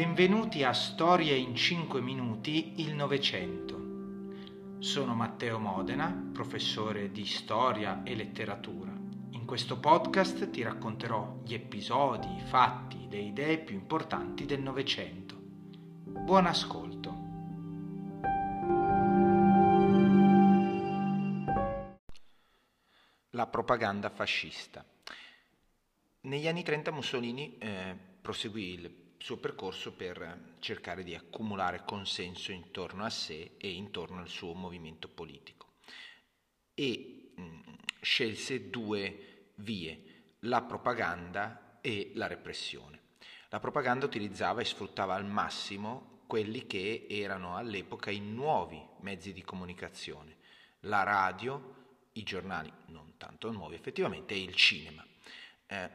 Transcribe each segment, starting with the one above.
Benvenuti a Storie in 5 minuti il Novecento. Sono Matteo Modena, professore di storia e letteratura. In questo podcast ti racconterò gli episodi, i fatti, le idee più importanti del Novecento. Buon ascolto. La propaganda fascista. Negli anni 30 Mussolini eh, proseguì il suo percorso per cercare di accumulare consenso intorno a sé e intorno al suo movimento politico. E mh, scelse due vie, la propaganda e la repressione. La propaganda utilizzava e sfruttava al massimo quelli che erano all'epoca i nuovi mezzi di comunicazione, la radio, i giornali non tanto nuovi effettivamente e il cinema. Eh,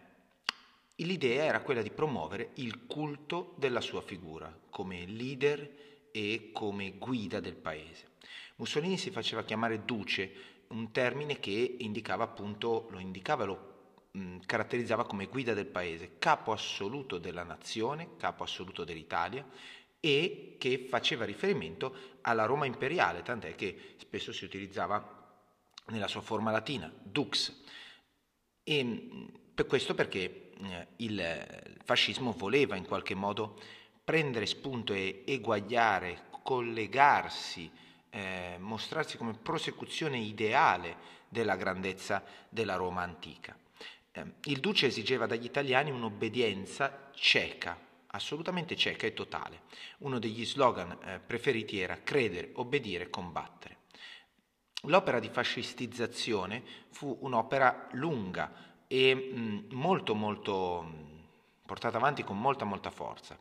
L'idea era quella di promuovere il culto della sua figura come leader e come guida del paese. Mussolini si faceva chiamare duce, un termine che indicava appunto, lo indicava, lo mh, caratterizzava come guida del paese, capo assoluto della nazione, capo assoluto dell'Italia e che faceva riferimento alla Roma imperiale, tant'è che spesso si utilizzava nella sua forma latina, dux. E per questo perché il fascismo voleva in qualche modo prendere spunto e eguagliare, collegarsi, eh, mostrarsi come prosecuzione ideale della grandezza della Roma antica. Eh, il duce esigeva dagli italiani un'obbedienza cieca, assolutamente cieca e totale. Uno degli slogan eh, preferiti era credere, obbedire, combattere. L'opera di fascistizzazione fu un'opera lunga, e molto molto portata avanti con molta molta forza.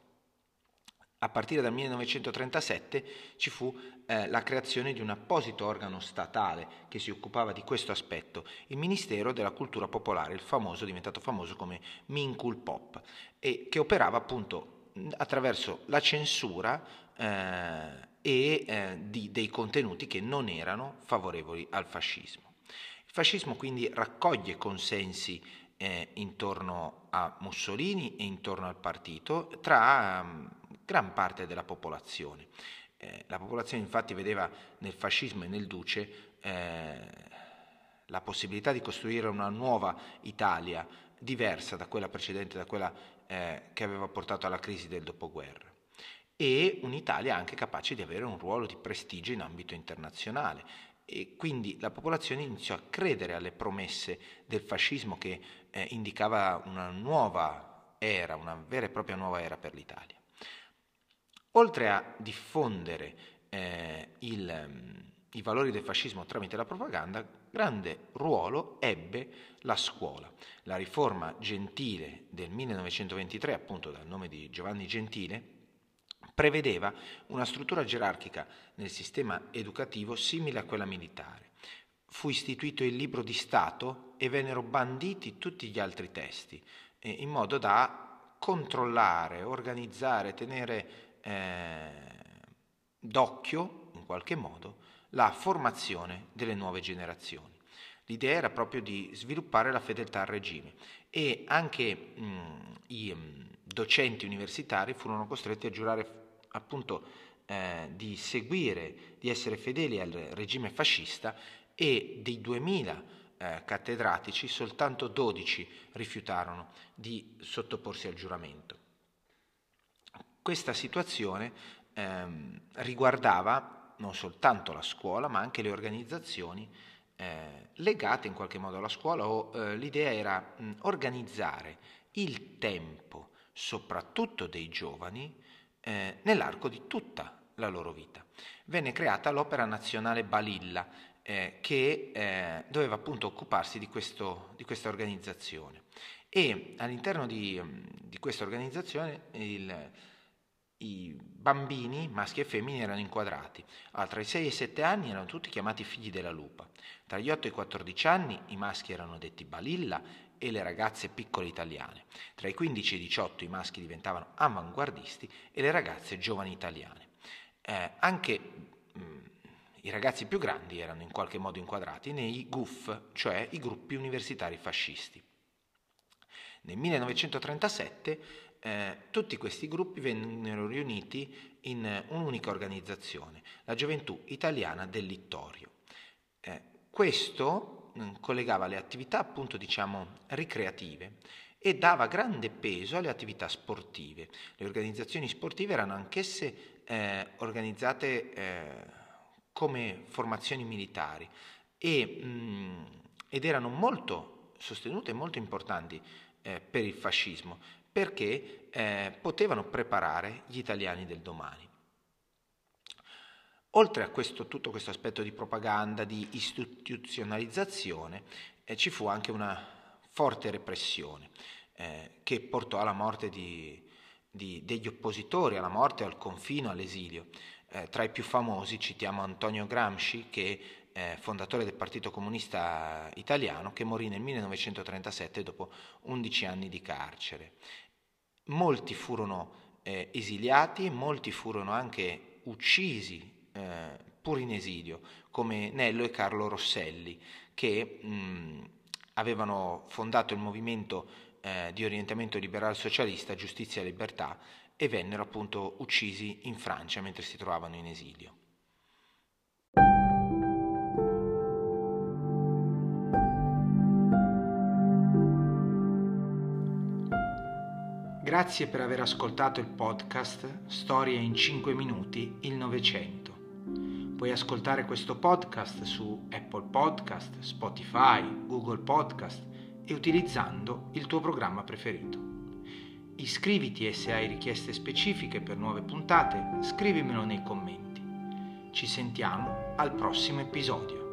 A partire dal 1937 ci fu eh, la creazione di un apposito organo statale che si occupava di questo aspetto, il Ministero della Cultura Popolare, il famoso, diventato famoso come Mincul Pop, e che operava appunto attraverso la censura eh, e eh, di, dei contenuti che non erano favorevoli al fascismo. Fascismo quindi raccoglie consensi eh, intorno a Mussolini e intorno al partito tra um, gran parte della popolazione. Eh, la popolazione infatti vedeva nel fascismo e nel duce eh, la possibilità di costruire una nuova Italia diversa da quella precedente, da quella eh, che aveva portato alla crisi del dopoguerra e un'Italia anche capace di avere un ruolo di prestigio in ambito internazionale e quindi la popolazione iniziò a credere alle promesse del fascismo che eh, indicava una nuova era, una vera e propria nuova era per l'Italia. Oltre a diffondere eh, il, i valori del fascismo tramite la propaganda, grande ruolo ebbe la scuola. La riforma gentile del 1923, appunto dal nome di Giovanni Gentile, prevedeva una struttura gerarchica nel sistema educativo simile a quella militare. Fu istituito il libro di Stato e vennero banditi tutti gli altri testi, eh, in modo da controllare, organizzare, tenere eh, d'occhio, in qualche modo, la formazione delle nuove generazioni. L'idea era proprio di sviluppare la fedeltà al regime e anche mh, i mh, docenti universitari furono costretti a giurare appunto eh, di seguire, di essere fedeli al regime fascista e dei 2000 eh, cattedratici soltanto 12 rifiutarono di sottoporsi al giuramento. Questa situazione ehm, riguardava non soltanto la scuola ma anche le organizzazioni eh, legate in qualche modo alla scuola o eh, l'idea era mh, organizzare il tempo soprattutto dei giovani eh, nell'arco di tutta la loro vita. Venne creata l'Opera Nazionale Balilla, eh, che eh, doveva appunto occuparsi di, questo, di, questa organizzazione. E all'interno di, di questa organizzazione il, i bambini, maschi e femmine, erano inquadrati. Allora, tra i 6 e i 7 anni erano tutti chiamati figli della lupa. Tra gli 8 e i 14 anni i maschi erano detti balilla e le ragazze piccole italiane. Tra i 15 e i 18 i maschi diventavano avanguardisti e le ragazze giovani italiane. Eh, anche mh, mm, i ragazzi più grandi erano in qualche modo inquadrati nei GUF, cioè i gruppi universitari fascisti. Nel 1937 eh, tutti questi gruppi vennero riuniti in un'unica organizzazione, la Gioventù Italiana del Littorio. Eh, questo collegava le attività appunto diciamo ricreative e dava grande peso alle attività sportive. Le organizzazioni sportive erano anch'esse eh, organizzate eh, come formazioni militari e, mh, mm, ed erano molto sostenute e molto importanti eh, per il fascismo perché eh, potevano preparare gli italiani del domani. Oltre a questo, tutto questo aspetto di propaganda, di istituzionalizzazione, eh, ci fu anche una forte repressione eh, che portò alla morte di, di, degli oppositori, alla morte, al confino, all'esilio. Eh, tra i più famosi citiamo Antonio Gramsci, che è fondatore del Partito Comunista Italiano, che morì nel 1937 dopo 11 anni di carcere. Molti furono eh, esiliati, molti furono anche uccisi eh, pur in esilio, come Nello e Carlo Rosselli, che mh, avevano fondato il movimento eh, di orientamento liberal socialista Giustizia e Libertà e vennero appunto uccisi in Francia mentre si trovavano in esilio. Grazie per aver ascoltato il podcast Storie in 5 minuti, il Novecento. Puoi ascoltare questo podcast su Apple Podcast, Spotify, Google Podcast e utilizzando il tuo programma preferito. Iscriviti e se hai richieste specifiche per nuove puntate, scrivimelo nei commenti. Ci sentiamo al prossimo episodio.